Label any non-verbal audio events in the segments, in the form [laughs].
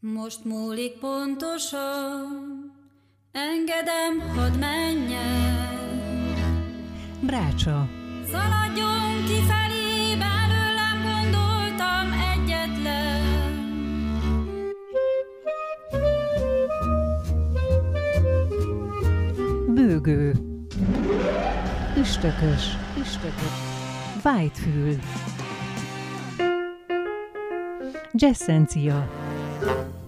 Most múlik pontosan, engedem, hadd menjen. Brácsa. Szaladjon kifelé, belőlem gondoltam egyetlen. Bőgő. Üstökös. Üstökös. Vájtfül. Jazzencia.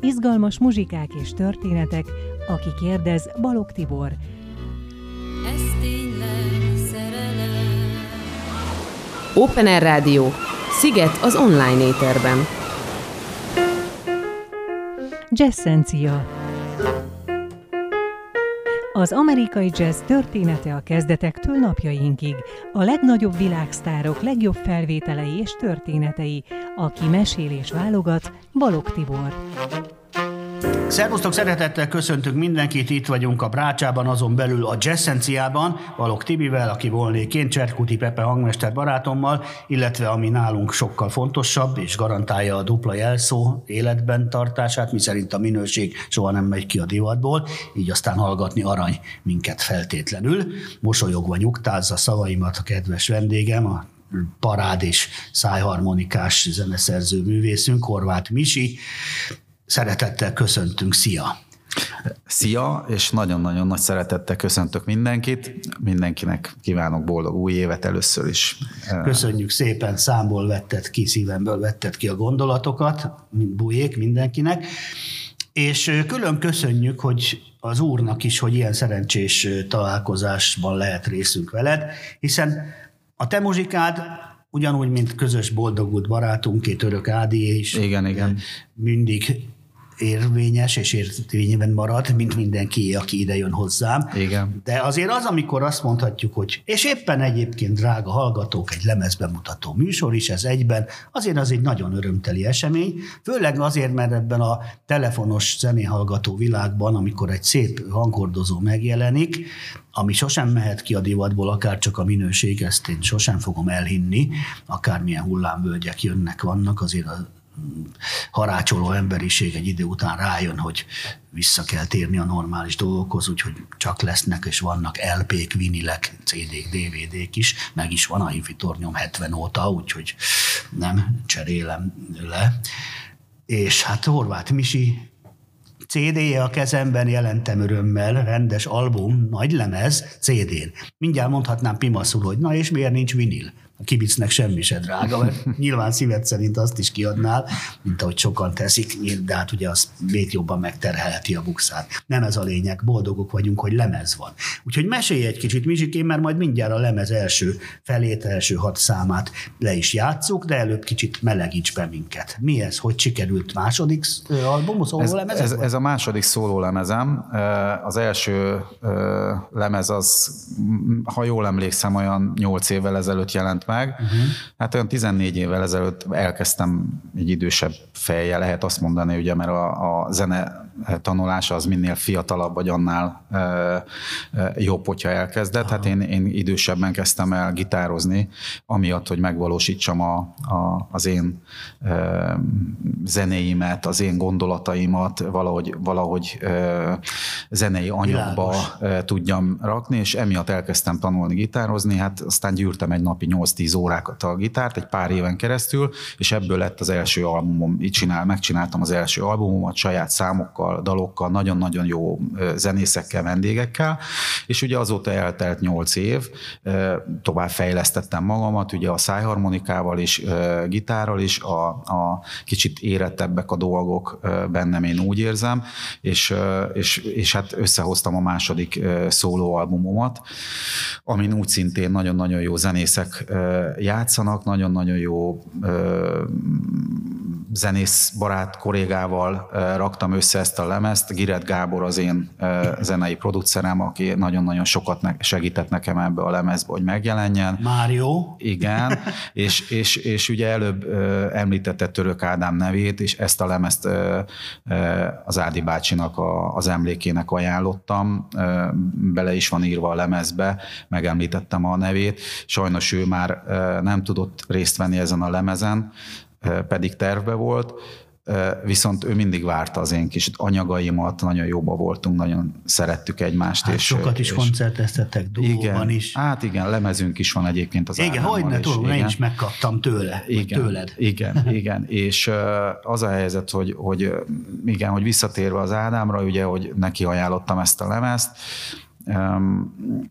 Izgalmas muzsikák és történetek, aki kérdez Balog Tibor. Ez tényleg szerelem. Open Air Rádió. Sziget az online éterben. Jazzencia. Az amerikai jazz története a kezdetektől napjainkig. A legnagyobb világsztárok legjobb felvételei és történetei. Aki mesél és válogat, Balog Tibor. Szervusztok, szeretettel köszöntünk mindenkit, itt vagyunk a Brácsában, azon belül a Jazzenciában, Valok Tibivel, aki volnék én, Cserkuti Pepe hangmester barátommal, illetve ami nálunk sokkal fontosabb, és garantálja a dupla jelszó életben tartását, miszerint a minőség soha nem megy ki a divatból, így aztán hallgatni arany minket feltétlenül. Mosolyogva nyugtázza szavaimat a kedves vendégem, a parád és szájharmonikás zeneszerző művészünk, Horváth Misi. Szeretettel köszöntünk, szia! Szia, és nagyon-nagyon nagy szeretettel köszöntök mindenkit. Mindenkinek kívánok boldog új évet először is. Köszönjük szépen, számból vetted ki, szívemből vetted ki a gondolatokat, mint bujék mindenkinek. És külön köszönjük, hogy az úrnak is, hogy ilyen szerencsés találkozásban lehet részünk veled, hiszen a te muzsikád ugyanúgy, mint közös boldogult barátunk, két örök Ádi is. Igen, igen. Mindig érvényes és érvényben marad, mint mindenki, aki ide jön hozzám. Igen. De azért az, amikor azt mondhatjuk, hogy és éppen egyébként, drága hallgatók, egy lemezbemutató műsor is ez egyben, azért az egy nagyon örömteli esemény, főleg azért, mert ebben a telefonos zenéhallgató világban, amikor egy szép hangordozó megjelenik, ami sosem mehet ki a divatból, akár csak a minőség, ezt én sosem fogom elhinni, akármilyen hullámvölgyek jönnek, vannak, azért a harácsoló emberiség egy idő után rájön, hogy vissza kell térni a normális dolgokhoz, úgyhogy csak lesznek, és vannak LP-k, vinilek, CD-k, DVD-k is, meg is van a hifi tornyom 70 óta, úgyhogy nem cserélem le. És hát Horváth Misi CD-je a kezemben jelentem örömmel, rendes album, nagy lemez, CD-n. Mindjárt mondhatnám Pimaszul, hogy na és miért nincs vinil? A kibicnek semmi se drága, mert nyilván szíved szerint azt is kiadnál, mint ahogy sokan teszik, de hát ugye az még jobban megterhelheti a bukszát. Nem ez a lényeg, boldogok vagyunk, hogy lemez van. Úgyhogy mesélj egy kicsit, Mizsikén, mert majd mindjárt a lemez első felét, első hat számát le is játszuk, de előbb kicsit melegíts be minket. Mi ez, hogy sikerült második album, ez, ez, ez a második lemezem. Az első lemez az, ha jól emlékszem, olyan nyolc évvel ezelőtt jelent meg. Uh-huh. Hát olyan 14 évvel ezelőtt elkezdtem egy idősebb fejjel, lehet azt mondani, ugye, mert a, a zene tanulása az minél fiatalabb, vagy annál jobb, hogyha elkezdett. Hát én, én idősebben kezdtem el gitározni, amiatt, hogy megvalósítsam a, a, az én zenéimet, az én gondolataimat valahogy, valahogy zenei anyagba e, tudjam rakni, és emiatt elkezdtem tanulni gitározni, hát aztán gyűrtem egy napi 8-10 órákat a gitárt, egy pár éven keresztül, és ebből lett az első albumom, így csinál, megcsináltam az első albumomat saját számokkal, dalokkal, dalokkal, nagyon-nagyon jó zenészekkel, vendégekkel, és ugye azóta eltelt nyolc év, tovább fejlesztettem magamat, ugye a szájharmonikával is, gitárral is, a, a kicsit érettebbek a dolgok bennem, én úgy érzem, és, és, és hát összehoztam a második szólóalbumomat, amin úgy szintén nagyon-nagyon jó zenészek játszanak, nagyon-nagyon jó zenész barát kollégával raktam össze ezt a lemezt. Giret Gábor az én zenei producerem, aki nagyon-nagyon sokat segített nekem ebbe a lemezbe, hogy megjelenjen. Mário. Igen, [laughs] és, és, és ugye előbb említette Török Ádám nevét, és ezt a lemezt az Ádi bácsinak a, az emlékének ajánlottam. Bele is van írva a lemezbe, megemlítettem a nevét. Sajnos ő már nem tudott részt venni ezen a lemezen, pedig tervbe volt Viszont ő mindig várta az én kis anyagaimat, nagyon jóba voltunk, nagyon szerettük egymást. Hát és, sokat is és koncerteztetek, igen, duóban is. Hát igen, lemezünk is van egyébként az Igen, hogy ne tudom, én is megkaptam tőle, Igen, tőled. igen, igen. És az a helyzet, hogy, hogy igen, hogy visszatérve az Ádámra, ugye, hogy neki ajánlottam ezt a lemezt,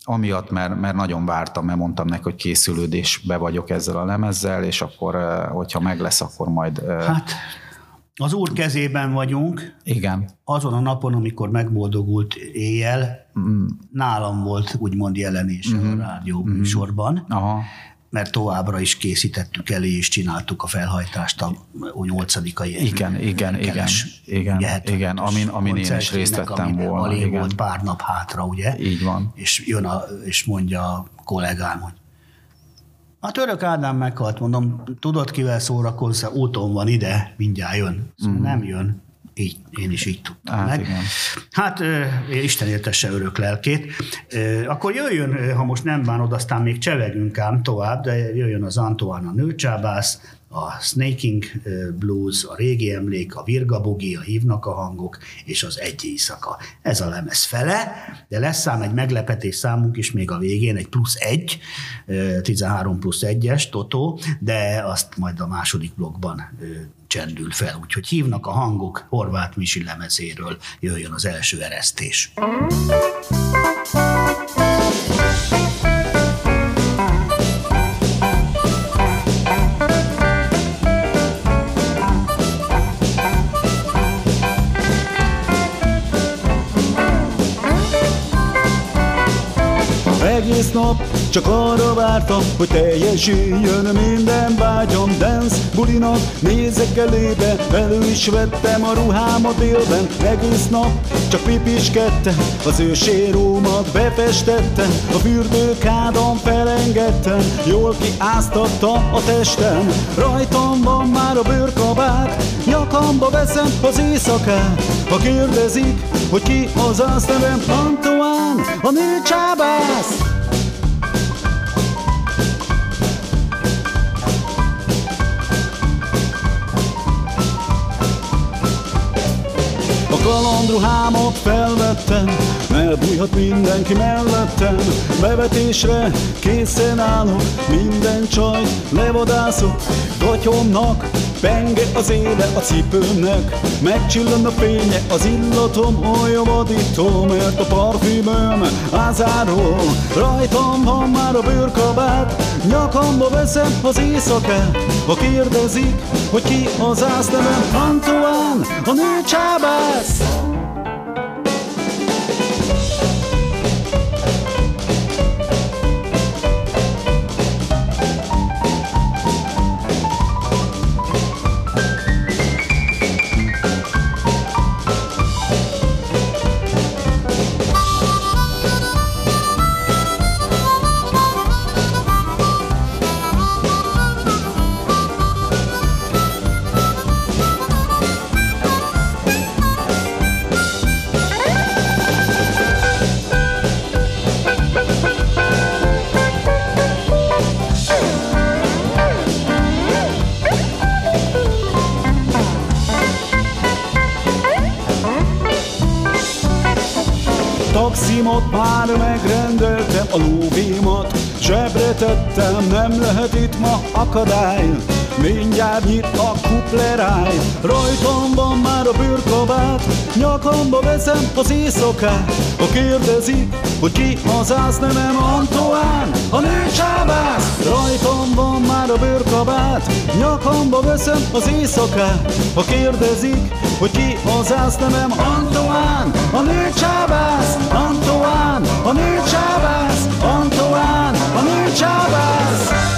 amiatt, mert, mert nagyon vártam, mert mondtam neki, hogy készülődésbe vagyok ezzel a lemezzel, és akkor, ö, hogyha meg lesz, akkor majd... ö, Hát az úr kezében vagyunk, Igen, azon a napon, amikor megboldogult éjjel, Mm. nálam volt úgymond jelenés Mhm. a rádió műsorban, aha, mert továbbra is készítettük elé, és csináltuk a felhajtást a a nyolcadikai Igen, igen, igen, igen, 75-ös igen, amin- amin én is részt vettem volna, Alig igen. volt pár nap hátra, ugye? így van. És jön a, és mondja a kollégám, hogy a török Ádám meghalt, mondom, tudod kivel szórakozz, úton van ide, mindjárt jön. Szóval nem jön. Így, én is így tudtam. Hát meg. igen. Hát Isten éltesse örök lelkét. Akkor jöjjön, ha most nem bánod, aztán még csevegünk ám tovább, de jöjjön az Antoine a nőcsábász, a Snaking Blues, a régi emlék, a Virga Bugi, a Hívnak a hangok, és az Egy éjszaka. Ez a lemez fele, de lesz ám egy meglepetés számunk is még a végén, egy plusz egy, ö, 13 plusz egyes, Totó, de azt majd a második blogban csendül fel. Úgyhogy hívnak a hangok Horváth Misi lemezéről, jöjjön az első eresztés. Egész csak arra vártam, hogy teljesüljön minden vágyam. Dance bulinak nézek elébe, elő is vettem a ruhámat élben. Egész nap csak pipiskedtem, az ő sérómat befestettem A fürdőkádon felengedtem, jól kiáztattam a testem. Rajtam van már a bőrkabát, nyakamba veszem az éjszakát. Ha kérdezik, hogy ki az azt nevem Antoine, a nő kalandruhámat felvettem, elbújhat mindenki mellettem. Bevetésre készen állok, minden csajt levadászok. Gatyomnak penge az éle a cipőmnek, megcsillan a fénye, az illatom olyan vadító, mert a parfümöm ázáró. Rajtam van már a bőrkabát, nyakamba veszem az éjszakát. Ha kérdezik, hogy ki az ászlevem, Antoine, a nő csábász. Már megrendeltem, a lóvémat zsebre tettem, nem lehet itt ma akadály. Mindjárt nyit a kupleráj, rajtam van már a bőrkabát, nyakamba veszem az éjszakát. Ha kérdezik, hogy ki az ász nevem Antoine, a nő csábász, rajtam van már a bőrkabát, nyakamba veszem az éjszakát. Ha kérdezik, hogy ki az ász nevem Antoine, a nő csábász, a nő csábász, Antoine, a nő csábász.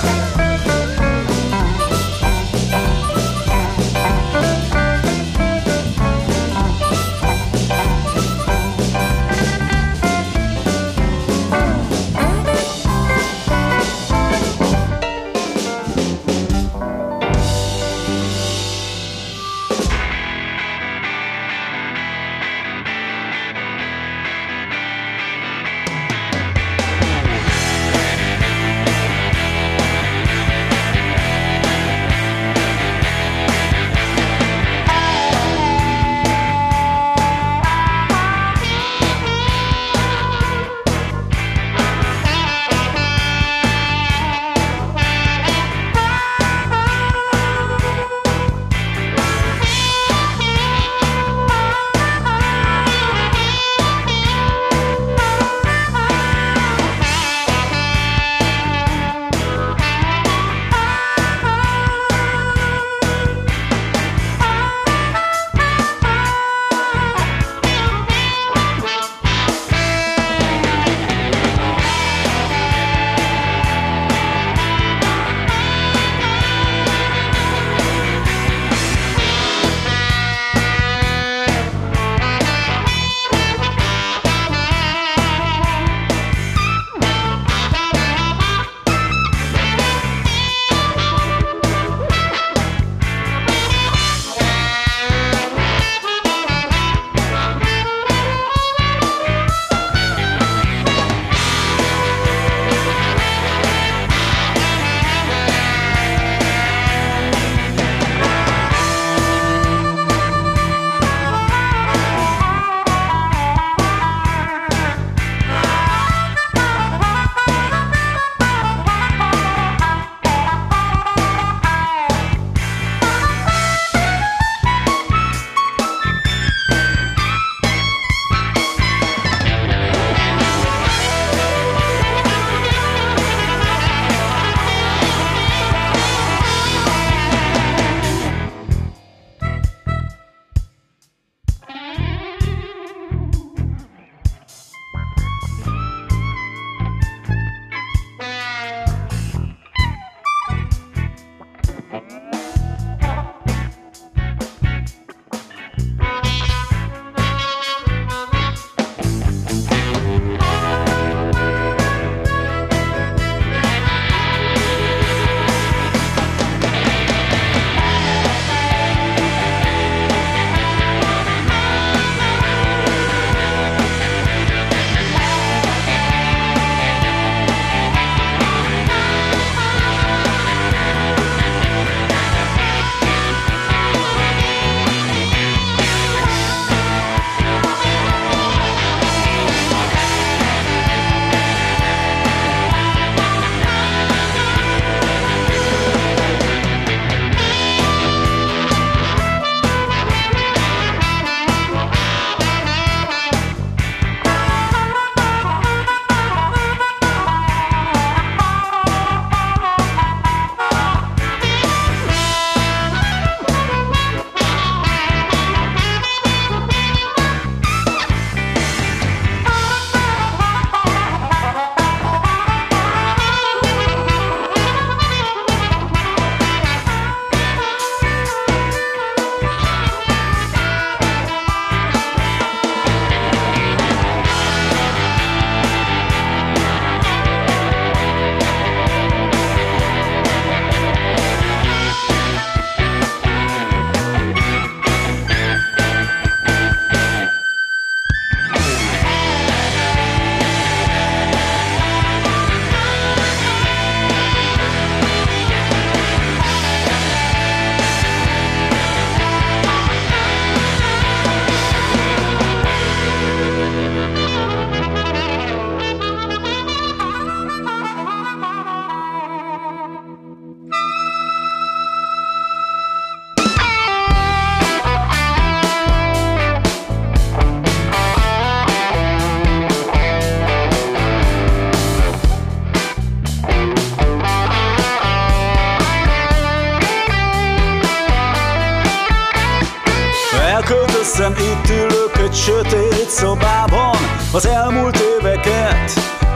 Emlékszem, itt ülök egy sötét szobában, az elmúlt éveket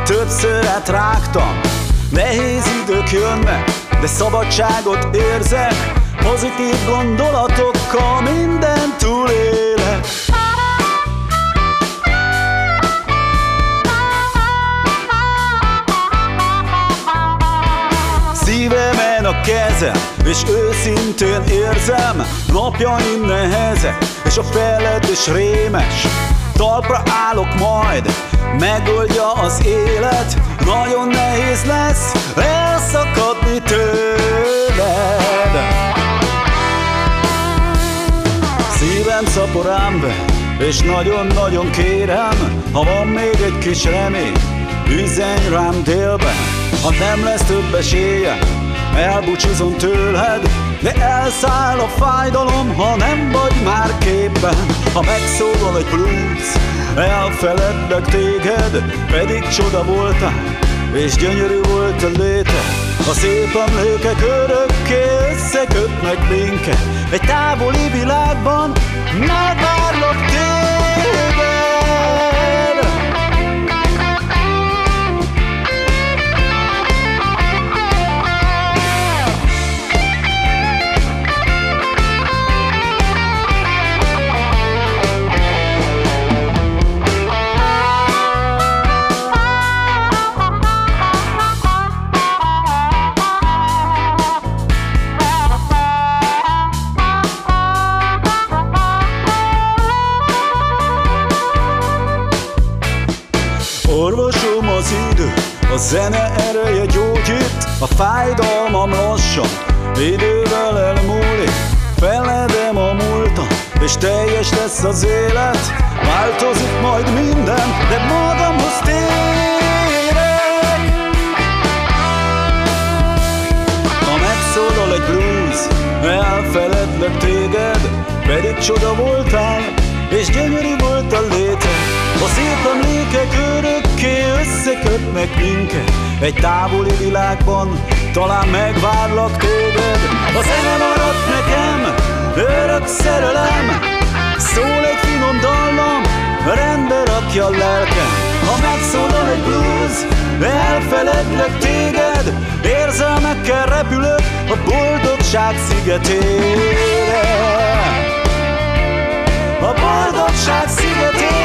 többször átrágtam. Nehéz idők jönnek, de szabadságot érzek, pozitív gondolatokkal minden túlélek. Szívemen a kezem, és őszintén érzem Napjaim nehezek, és a feledés rémes. Talpra állok majd, megoldja az élet. Nagyon nehéz lesz elszakadni tőled. Szívem szaporám be, és nagyon-nagyon kérem Ha van még egy kis remény, üzenj rám délben. Ha nem lesz több esélye, elbúcsúzom tőled De elszáll a fájdalom, ha nem vagy már képben. Ha megszólal egy blues, elfeledlek téged Pedig csoda voltál, és gyönyörű volt a léted a szép emlékek örökké összekötnek minket. Egy távoli világban megvárlak téged Egy távoli világban talán megvárlak téged. A zene maradt nekem, örök szerelem Szól egy finom dallam, rendbe rakja a lelkem. Ha megszólal egy blues, elfeledlek téged Érzelmekkel repülök a boldogság szigetére. A boldogság szigetére.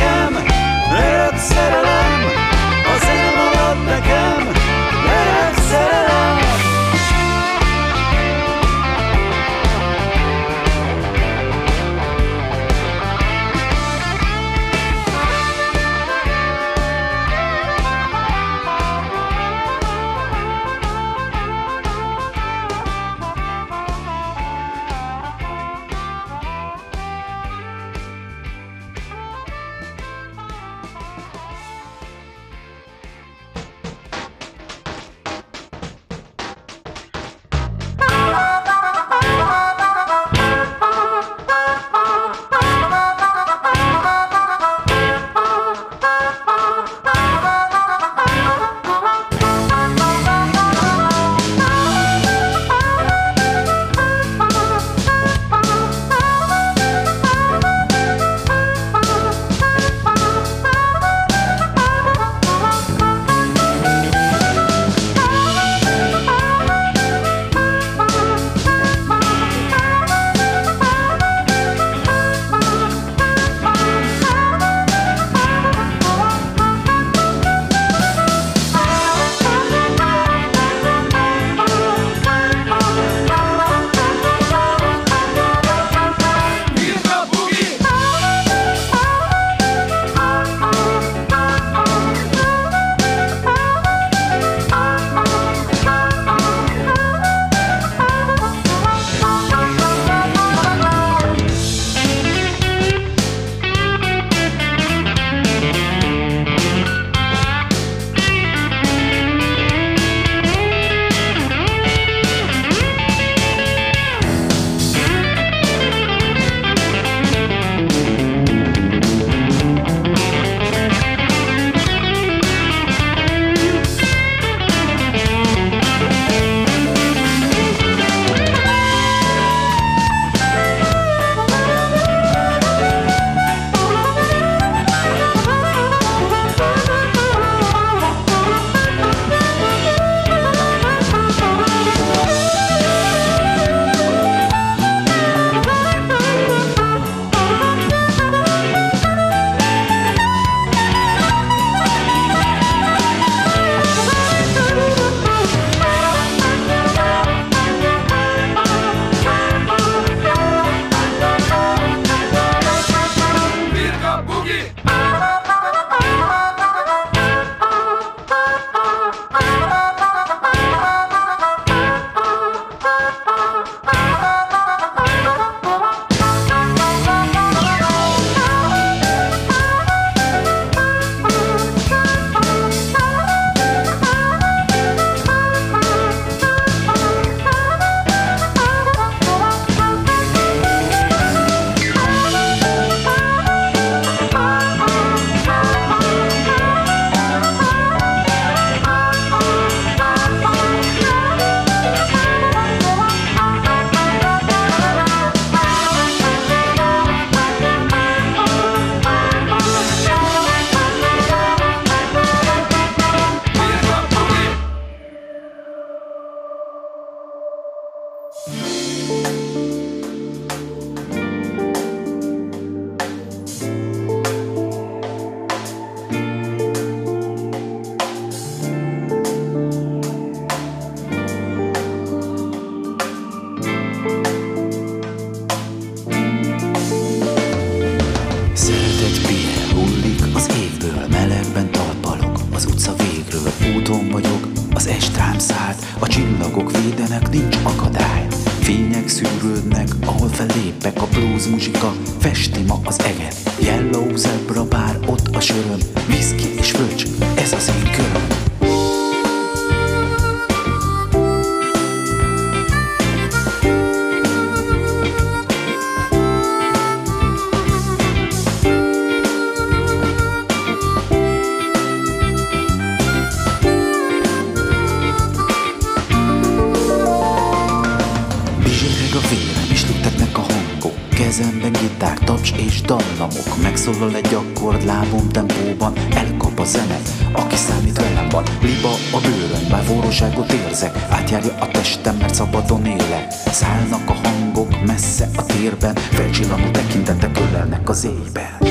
Maradt nekem, örök szerelem, Aki számít velem van, liba a bőrön Már forróságot érzek, átjárja a testem, mert szabadon élek. Szállnak a hangok messze a térben Felcsillanó tekintetek ölelnek az éjben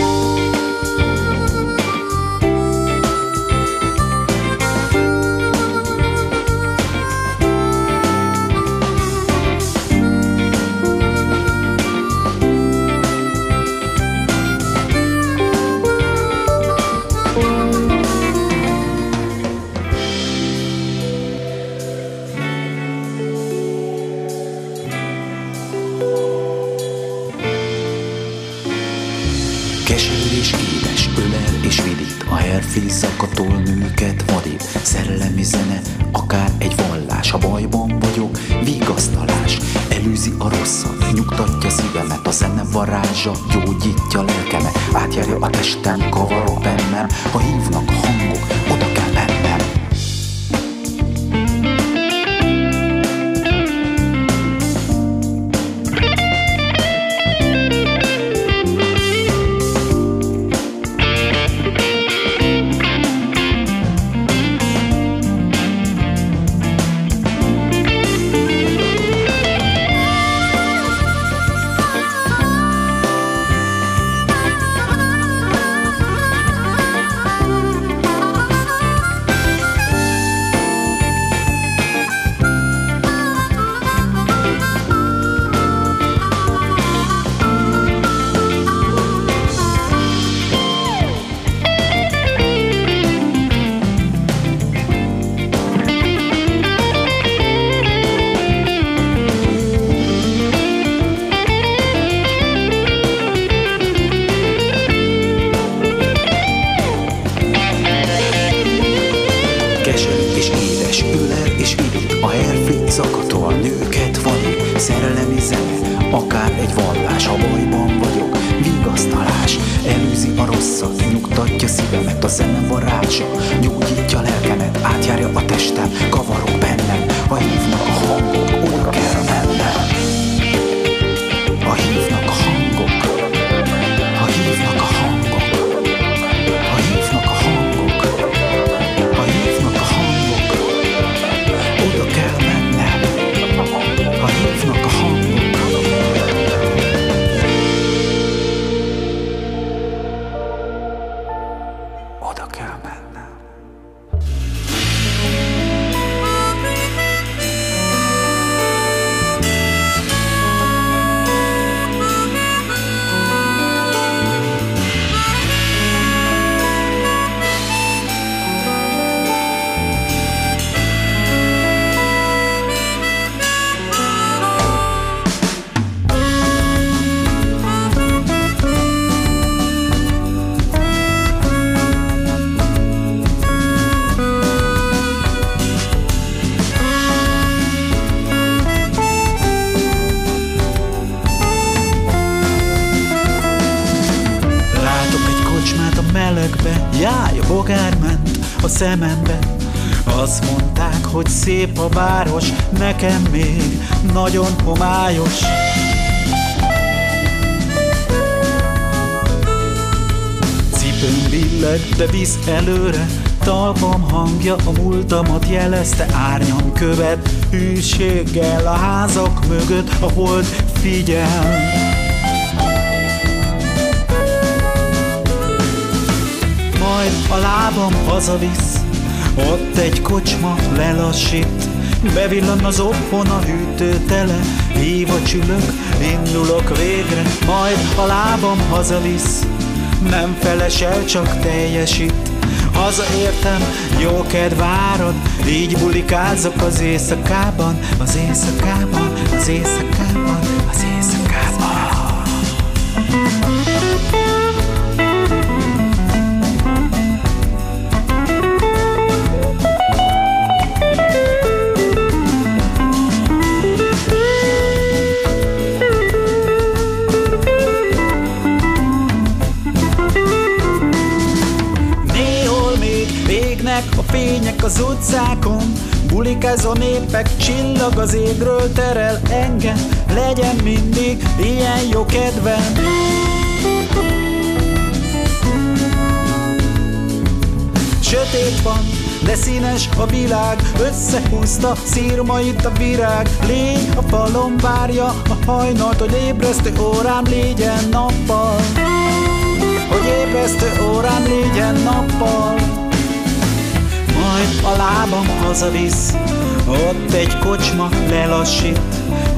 szemembe. Azt mondták, hogy szép a város, nekem még nagyon homályos. Cipőm billeg, de visz előre, talpam hangja a múltamat jelezte, árnyam követ, hűséggel a házak mögött, a hold figyel. Majd a lábam hazavisz, ott egy kocsma lelassít, Bevillan az otthon a hűtő tele, hív a csülök, indulok végre, majd a lábam hazavisz, nem felesel, csak teljesít. Hazaértem, jó kedv így bulikázok az éjszakában, az éjszakában, az éjszakában, égnek a fények az utcákon. Bulikázó népek, csillag az égről terel engem. Legyen mindig ilyen jó kedvem. Sötét van, de színes a világ Összehúzta szírmait a virág. Lény a falon várja a hajnalt Hogy ébresztő órám légyen nappal. Hogy ébresztő órám légyen nappal. Majd a lábam hazavisz, ott egy kocsma lelassít,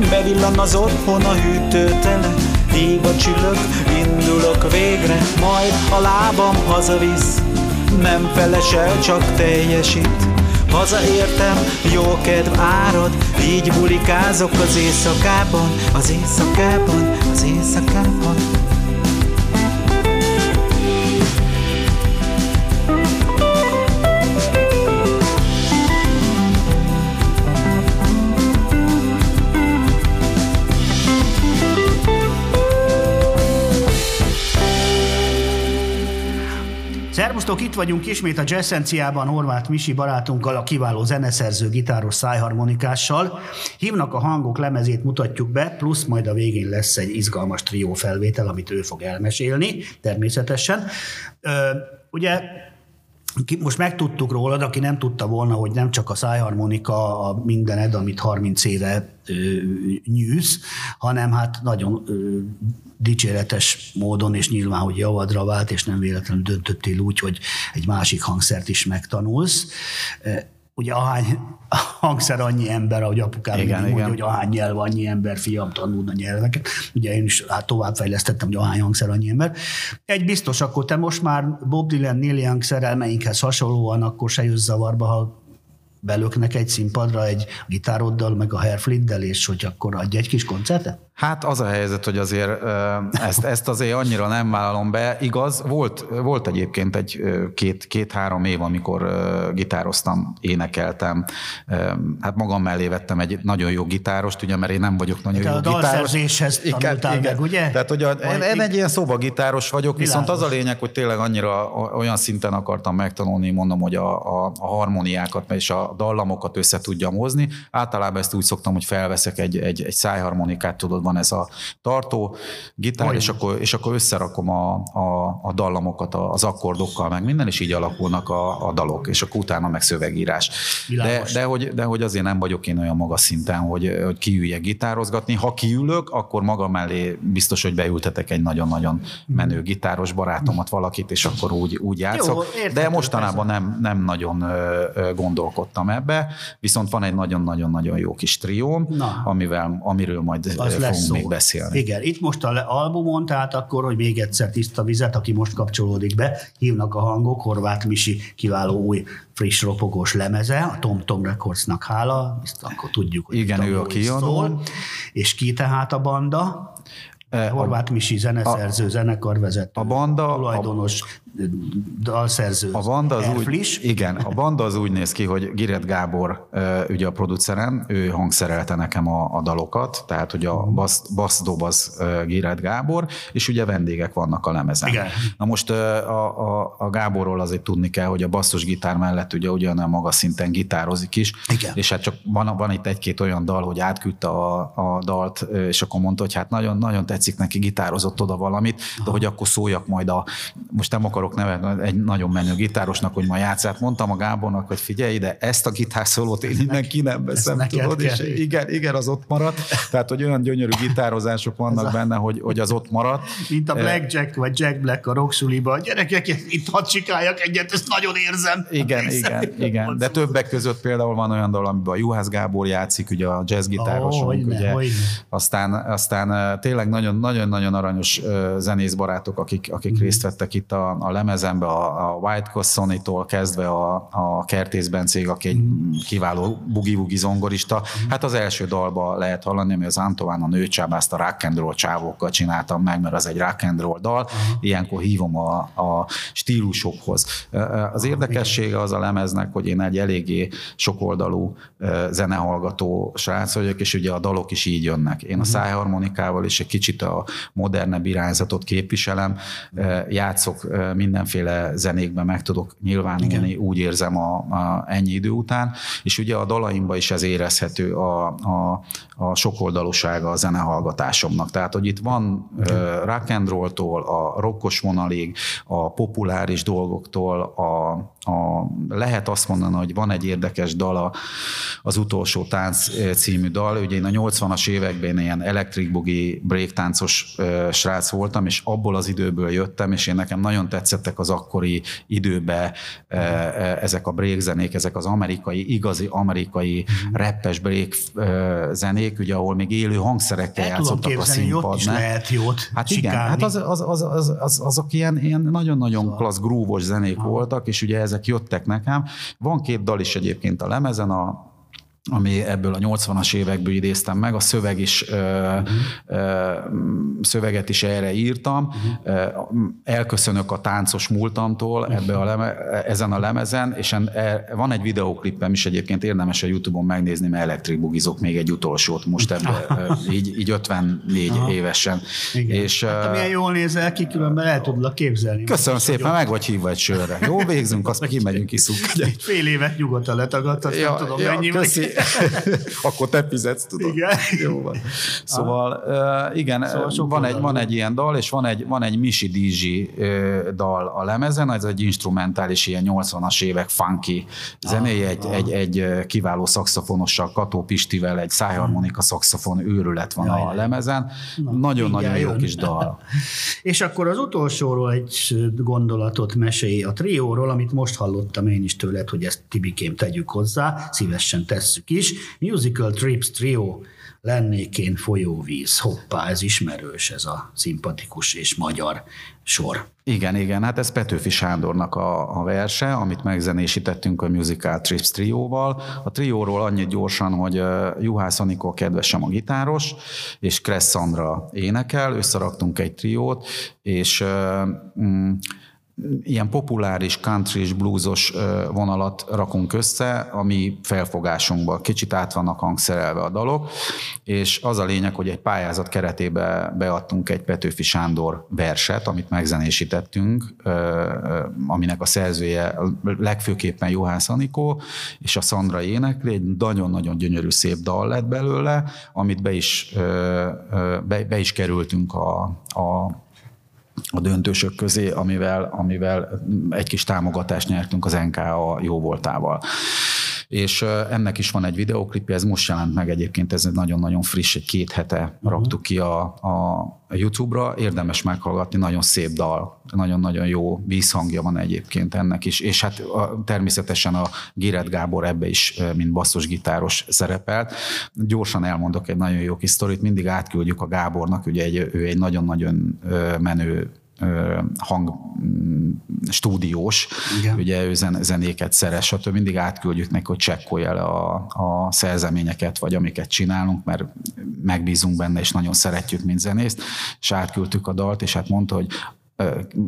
bevillan az otthon a hűtőtele, hív a csülök, indulok végre, majd a lábam hazavisz, nem felesel, csak teljesít. Hazaértem, jó kedv árad, így bulikázok az éjszakában, az éjszakában, az éjszakában. Szervusztok, itt vagyunk ismét a Jazzenciában Horváth Misi barátunkkal, a kiváló zeneszerző, gitáros, szájharmonikással. Hívnak a hangok lemezét mutatjuk be, plusz majd a végén lesz egy izgalmas trió felvétel, amit ő fog elmesélni, természetesen. Ö, ugye most megtudtuk rólad, aki nem tudta volna, hogy nem csak a szájharmonika a mindened, amit 30 éve ö, nyűsz, hanem hát nagyon ö, dicséretes módon, és nyilván, hogy javadra vált, és nem véletlenül döntöttél úgy, hogy egy másik hangszert is megtanulsz. Ö, Ugye ahány [laughs] hangszer annyi ember, ahogy apukám Igen, igen, mondja, hogy ahány nyelv annyi ember, fiam tanulna nyelveket. Ugye én is hát továbbfejlesztettem, hogy ahány hangszer annyi ember. Egy biztos, akkor te most már Bob Dylan, Neil Young szerelmeinkhez hasonlóan, akkor se jössz zavarba, ha belöknek egy színpadra egy gitároddal, meg a Hairfliddel, és hogy akkor adj egy kis koncertet? Hát az a helyzet, hogy azért ezt, ezt azért annyira nem vállalom be. Igaz, volt, volt egyébként egy ö, két, két-három év, amikor gitároztam, énekeltem. Hát magam mellé vettem egy nagyon jó gitárost, ugye, mert én nem vagyok nagyon Te jó a gitáros. dalszerzéshez tanultál meg, ugye? Tehát, hogy a, én, én egy ilyen szobagitáros vagyok, viszont az a Világos. lényeg, hogy tényleg annyira olyan szinten akartam megtanulni, mondom, hogy a, a, a harmóniákat és a dallamokat össze tudjam hozni. Általában ezt úgy szoktam, hogy felveszek egy, egy, egy szájharmonikát, tudod, van ez a tartó gitár, és akkor, és akkor összerakom a, a, a dallamokat az akkordokkal, meg minden, és így alakulnak a, a dalok, és akkor utána meg szövegírás. De, de, hogy, de hogy azért nem vagyok én olyan magas szinten, hogy, hogy kiüljek gitározgatni. Ha kiülök, akkor maga mellé biztos, hogy beültetek egy nagyon-nagyon menő gitáros barátomat, valakit, és akkor úgy, úgy játszok. érthető, de mostanában nem, nem nagyon gondolkodtam ebbe, viszont van egy nagyon-nagyon-nagyon jó kis trióm, Na. amivel, amiről majd Az fogunk szó. még beszélni. Igen, itt most a albumon, tehát akkor, hogy még egyszer tiszta vizet, aki most kapcsolódik be, hívnak a hangok, Horváth Misi kiváló új friss ropogós lemeze, a Tom Tom Recordsnak hála, ezt akkor tudjuk, hogy Igen, ő a kiadó. És ki tehát a banda? E, a- Horváth Misi zeneszerző, zenekarvezető, a banda- tulajdonos, dalszerző A banda az úgy, igen, a banda az úgy néz ki, hogy Giret Gábor ugye a producerem, ő hangszerelte nekem a, a dalokat, tehát hogy a basz, basz dob az ö, Giret Gábor, és ugye vendégek vannak a lemezen. Igen. Na most a, a, a Gáborról azért tudni kell, hogy a basszus gitár mellett ugye ugyanolyan magas szinten gitározik is, Igen. és hát csak van, van itt egy-két olyan dal, hogy átküldte a, a dalt, és akkor mondta, hogy hát nagyon, nagyon tetszik neki, gitározott oda valamit, de hogy akkor szóljak majd a, most nem akarok nevet, egy nagyon menő gitárosnak, hogy ma játszát. Mondtam a Gábornak, hogy figyelj ide, ezt a gitárszólót én innen ki nem veszem, tudod, és igen, igen, az ott maradt. Tehát, hogy olyan gyönyörű gitározások vannak a- benne, hogy, hogy az ott maradt. Mint a Black Jack vagy Jack Black a rocksuliban. Gyerekek, itt hadd csikáljak egyet, ezt nagyon érzem. Igen, igen, igen. De többek között például van olyan dal, amiben a Juhász Gábor játszik, ugye a jazzgitárosunk, Ó, hogyne, ugye. hogyne. Aztán, aztán tényleg nagyon-nagyon aranyos eh, zenészbarátok, akik, akik Mhm. részt vettek itt a, a lemezembe, a, a White Coast Sonny-tól kezdve a, a Kertész Bencég, aki egy Mhm. kiváló bugi-bugi zongorista. Hát az első dalba lehet hallani, ami az Antován a nőcsábászt a rock and roll csávókkal csináltam meg, mert az egy rock and roll dal. Ilyenkor hívom a, a stílusokhoz. Az érdekessége az a lemeznek, hogy én egy eléggé sokoldalú eh, zenehallgató srác vagyok, és ugye a dalok is így jönnek. Én a szájharmonikával is egy kicsit a modernebb irányzatot képviselem, játszok mindenféle zenékben, meg tudok nyilvánulni, úgy érzem a, a ennyi idő után, és ugye a dalaimban is ez érezhető a, a, a sokoldalúsága a zenehallgatásomnak. Tehát, hogy itt van eh, rock and roll-tól, a rockos vonalig, a populáris dolgoktól, a, a, lehet azt mondani, hogy van egy érdekes dal, a, az utolsó tánc című dal. Ugye én a 80-as években ilyen electric boogie breaktáncos srác voltam, és abból az időből jöttem, és én nekem nagyon tetszettek az akkori időbe ezek a break zenék, ezek az amerikai, igazi amerikai rappes break eh, zenék, ugye ahol még élő hangszerekkel El játszottak a ott is lehet jót Hát igen, csikálni. hát az, az, az, az, az, azok ilyen, ilyen nagyon-nagyon klassz grúvos zenék voltak, és ugye ezek jöttek nekem. Van két dal is egyébként a lemezen, a ami ebből a 80-as évekből idéztem meg, a szöveg is, ö, ö, szöveget is erre írtam. Ö, Elköszönök a táncos múltamtól ebbe a leme, ezen a lemezen, és en, e, van egy videóklipem is egyébként, érdemes a Youtube-on megnézni, mert elektrik bugizok még egy utolsót most ebbe, [laughs] így, így 54 évesen. Igen. És, hát, ö, amilyen jól nézel ki, különben el tudlak képzelni. Köszönöm szépen, hogy meg vagy hívva egy sörre. Jó, végzünk, azt [laughs] kimegyünk, iszunk. Fél évet nyugodtan letagadt, ja, nem tudom ja, mennyi köszi. [laughs] Akkor te fizetsz, tudod. Igen. Jó van. Szóval uh, igen, Szóval van, egy, van egy ilyen dal, és van egy, van egy Misi Dizsi dal a lemezen, ez egy instrumentális, ilyen 80-as évek funky zenéje, egy, egy, egy ö, kiváló szakszafonossal, Kató Pistivel, egy szájharmonika szakszafon őrület van Jaj, a lemezen. Nagyon-nagyon jó kis dal. [laughs] És akkor az utolsóról egy gondolatot mesélj a trióról, amit most hallottam én is tőled, hogy ezt Tibikém tegyük hozzá, szívesen tesszük is. Musical Trips Trio, lennék én folyóvíz. Hoppá, ez ismerős, ez a szimpatikus és magyar sor. Igen, igen, hát ez Petőfi Sándornak a, a verse, amit megzenésítettünk a Musical Trips trióval. A trióról annyit gyorsan, hogy uh, Juhász Anikó kedvesem a gitáros, és Kressz Szandra énekel, összeraktunk egy triót, és mm, ilyen populáris country és bluesos vonalat rakunk össze, ami felfogásunkban kicsit át vannak hangszerelve a dalok, és az a lényeg, hogy egy pályázat keretébe beadtunk egy Petőfi Sándor verset, amit megzenésítettünk, aminek a szerzője legfőképpen Juhász Anikó, és a Szandra énekli, egy nagyon-nagyon gyönyörű szép dal lett belőle, amit be is, be, be is kerültünk a, a a döntősök közé, amivel, amivel egy kis támogatást nyertünk az NKA jó voltával. És ennek is van egy videoklipje, ez most jelent meg egyébként, ez nagyon-nagyon friss, egy két hete raktuk ki a, a, YouTube-ra, érdemes meghallgatni, nagyon szép dal, nagyon-nagyon jó vízhangja van egyébként ennek is, és hát a, természetesen a Giret Gábor ebbe is, mint basszusgitáros szerepelt. Gyorsan elmondok egy nagyon jó kis sztorit, mindig átküldjük a Gábornak, ugye egy, ő egy nagyon-nagyon menő ö, hang mm, ugye ő zen, zenéket szeres, stb. mindig átküldjük neki, hogy csekkolja le a, a szerzeményeket, vagy amiket csinálunk, mert megbízunk benne, és nagyon szeretjük, mint zenészt, és átküldtük a dalt, és hát mondta, hogy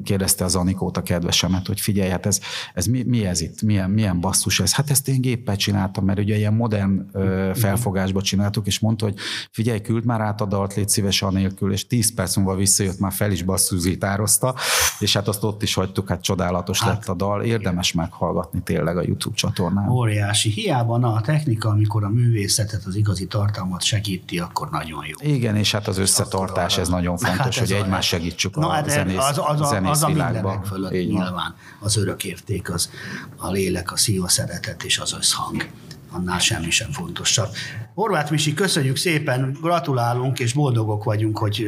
kérdezte az Anikót, a kedvesemet, hogy figyelj, hát ez, ez mi, mi ez itt, milyen, milyen basszus ez? Hát ezt én géppel csináltam, mert ugye ilyen modern ö, felfogásba csináltuk, és mondta, hogy figyelj, küld már át a dalt, légy szíves anélkül, és 10 perc múlva visszajött, már fel is basszuzitározta, és hát azt ott is hagytuk, hát csodálatos hát, lett a dal, érdemes meghallgatni tényleg a YouTube csatornán. Óriási. Hiába na, a technika, amikor a művészetet, az igazi tartalmat segíti, akkor nagyon jó. Igen, és hát az összetartás, ez nagyon fontos, Hát ez hogy egymást segítsük Na, a hát zenész, az, az, zenész az a mindenek fölött Így nyilván az örök érték, az a lélek, a szív, a szeretet és az összhang. Annál semmi sem fontosabb. Horváth Misi, köszönjük szépen, gratulálunk, és boldogok vagyunk, hogy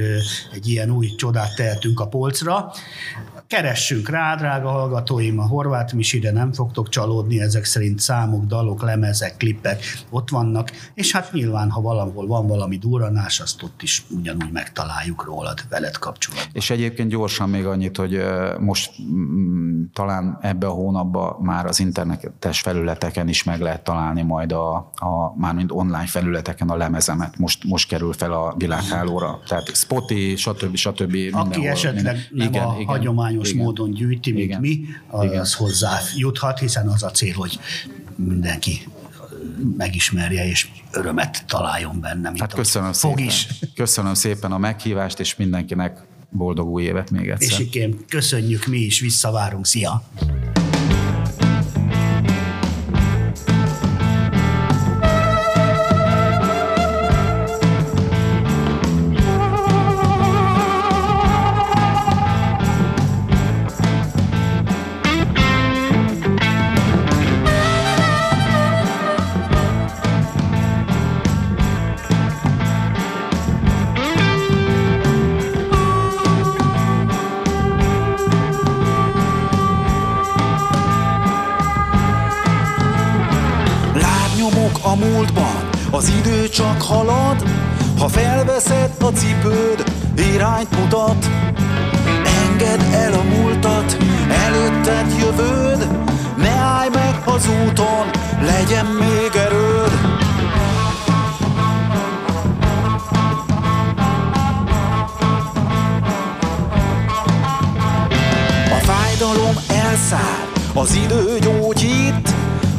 egy ilyen új csodát tehetünk a polcra. Keressünk rá, drága hallgatóim, a Horváth Misire nem fogtok csalódni, ezek szerint számok, dalok, lemezek, klippek ott vannak, és hát nyilván, ha valahol van valami durranás, azt ott is ugyanúgy megtaláljuk rólad, veled kapcsolatban. És egyébként gyorsan még annyit, hogy most mm, talán ebbe a hónapban már az internetes felületeken is meg lehet találni majd a, a mármint online felületeken a lemezemet. Most, most kerül fel a világhálóra. Tehát Spotify, stb. stb. Aki mindenhol, esetleg minden- nem a hagyományos igen. módon gyűjti, mint Igen. mi, az Igen. hozzá juthat, hiszen az a cél, hogy mindenki megismerje és örömet találjon benne. Hát köszönöm fog szépen. is. Köszönöm szépen a meghívást, és mindenkinek boldog új évet még egyszer. És ikém, köszönjük mi is, visszavárunk, szia!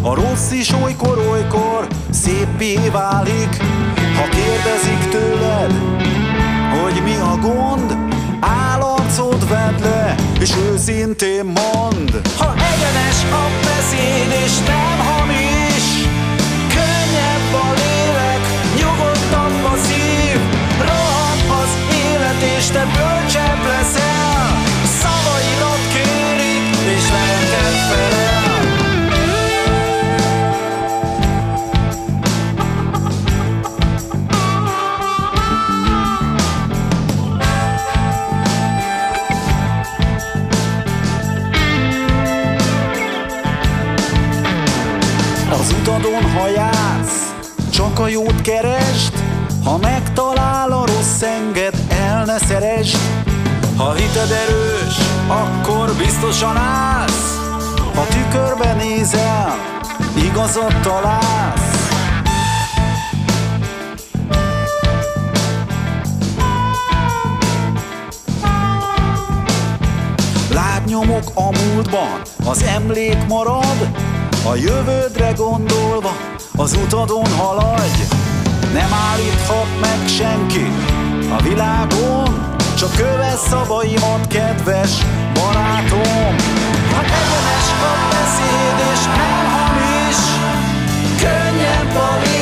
A rossz is olykor-olykor szépé válik. Ha kérdezik tőled, hogy mi a gond, állarcod vedd le, és őszintén mond. Ha egyenes a beszéd, és nem hamis, könnyebb a lélek, nyugodtabb a szív, rohan az élet, és te bölcsebb leszel, Az utadon, ha jársz, csak a jót keresd, ha megtalál a rossz enged, el ne szeresd. Ha hited erős, akkor biztosan állsz, ha tükörbe nézel, igazat találsz. Lábnyomok a múltban, az emlék marad, a jövődre gondolva, az utadon haladj. Nem állíthat meg senki a világon, csak kövess szavaimat, kedves barátom. Ha egyenes a beszéd és nem hamis, könnyebb a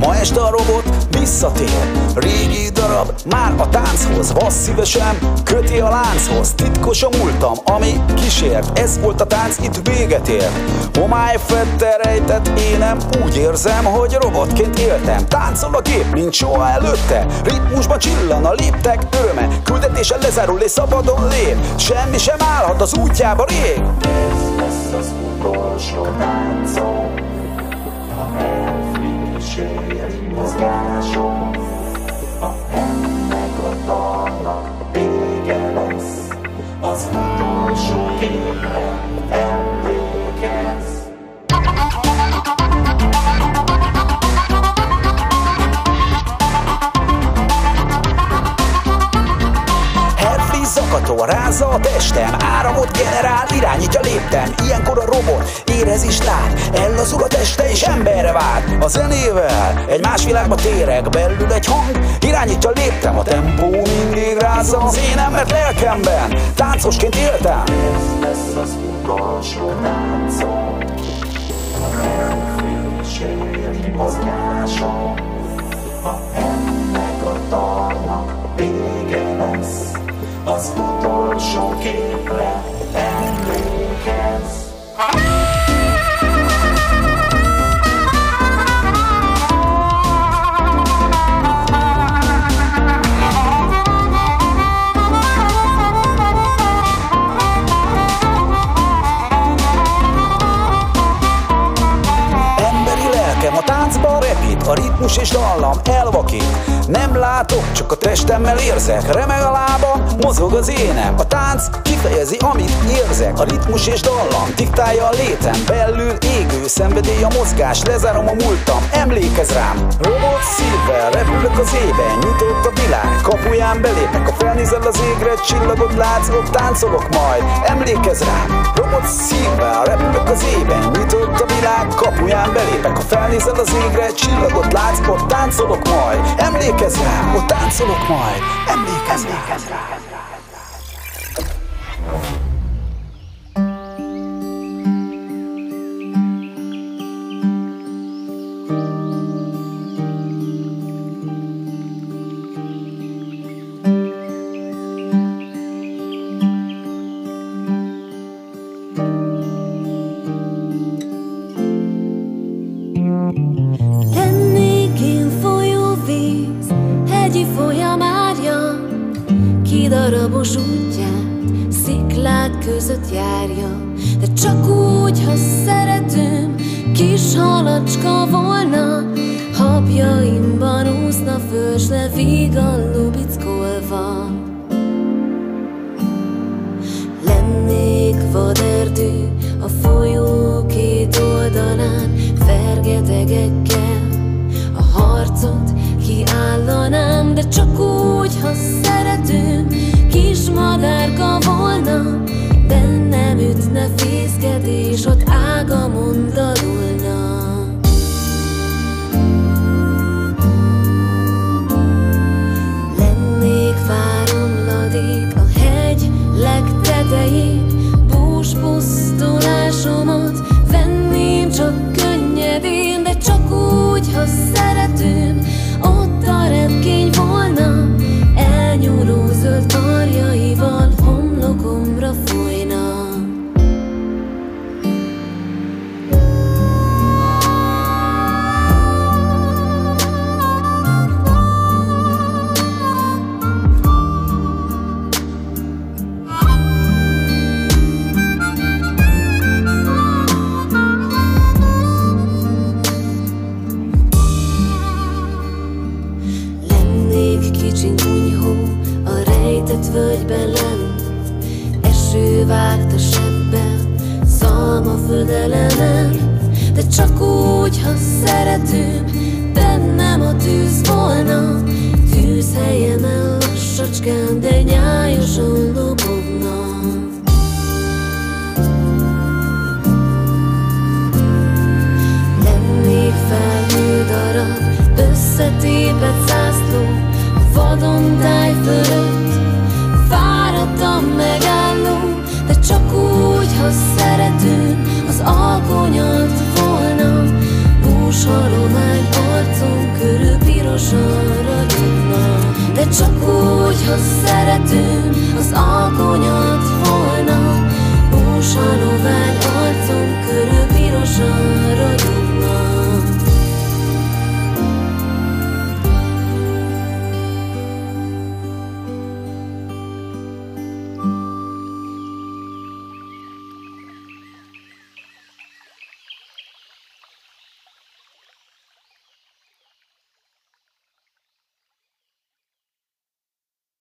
Ma este a robot visszatér. Régi darab, már a tánchoz Vas szívesen. Köti a lánchoz Titkos a múltam, ami kísért. Ez volt a tánc, itt véget ér. Homály fette rejtett énem Úgy érzem, hogy robotként éltem. Táncol a gép, mint soha előtte. Ritmusba csillan a léptek öröme. Küldetése lezárul és szabadon lép. Semmi sem állhat az útjába rég sky so zakató, rázza a testem Áramot generál, irányítja léptem Ilyenkor a robot érez is lát Ellazul a teste és emberre vált A zenével egy más világba térek Belül egy hang, irányítja léptem A tempó mindig rázza az én ember lelkemben Táncosként éltem Emberi A ritmus és dallam elvakít Nem látok, csak a testemmel érzek. Remeg a lábam, mozog az énem. A tánc kifejezi, amit érzek. A ritmus és dallam diktálja a létem. Belül égő szenvedély a mozgás. Lezárom a múltam, emlékez rám. Robot szívvel repülök az éven Nyitott a világ, kapuján belépek. A felnézel az égre, csillagot látsz Ott táncolok majd, emlékez rám. Robot szívvel repülök az éven Nyitott a világ, kapuján belépek. Ha felnézel az égre, csillagot látsz Ott táncolok majd, emlékezz rám Ott táncolok majd, emlékezz rám Lennék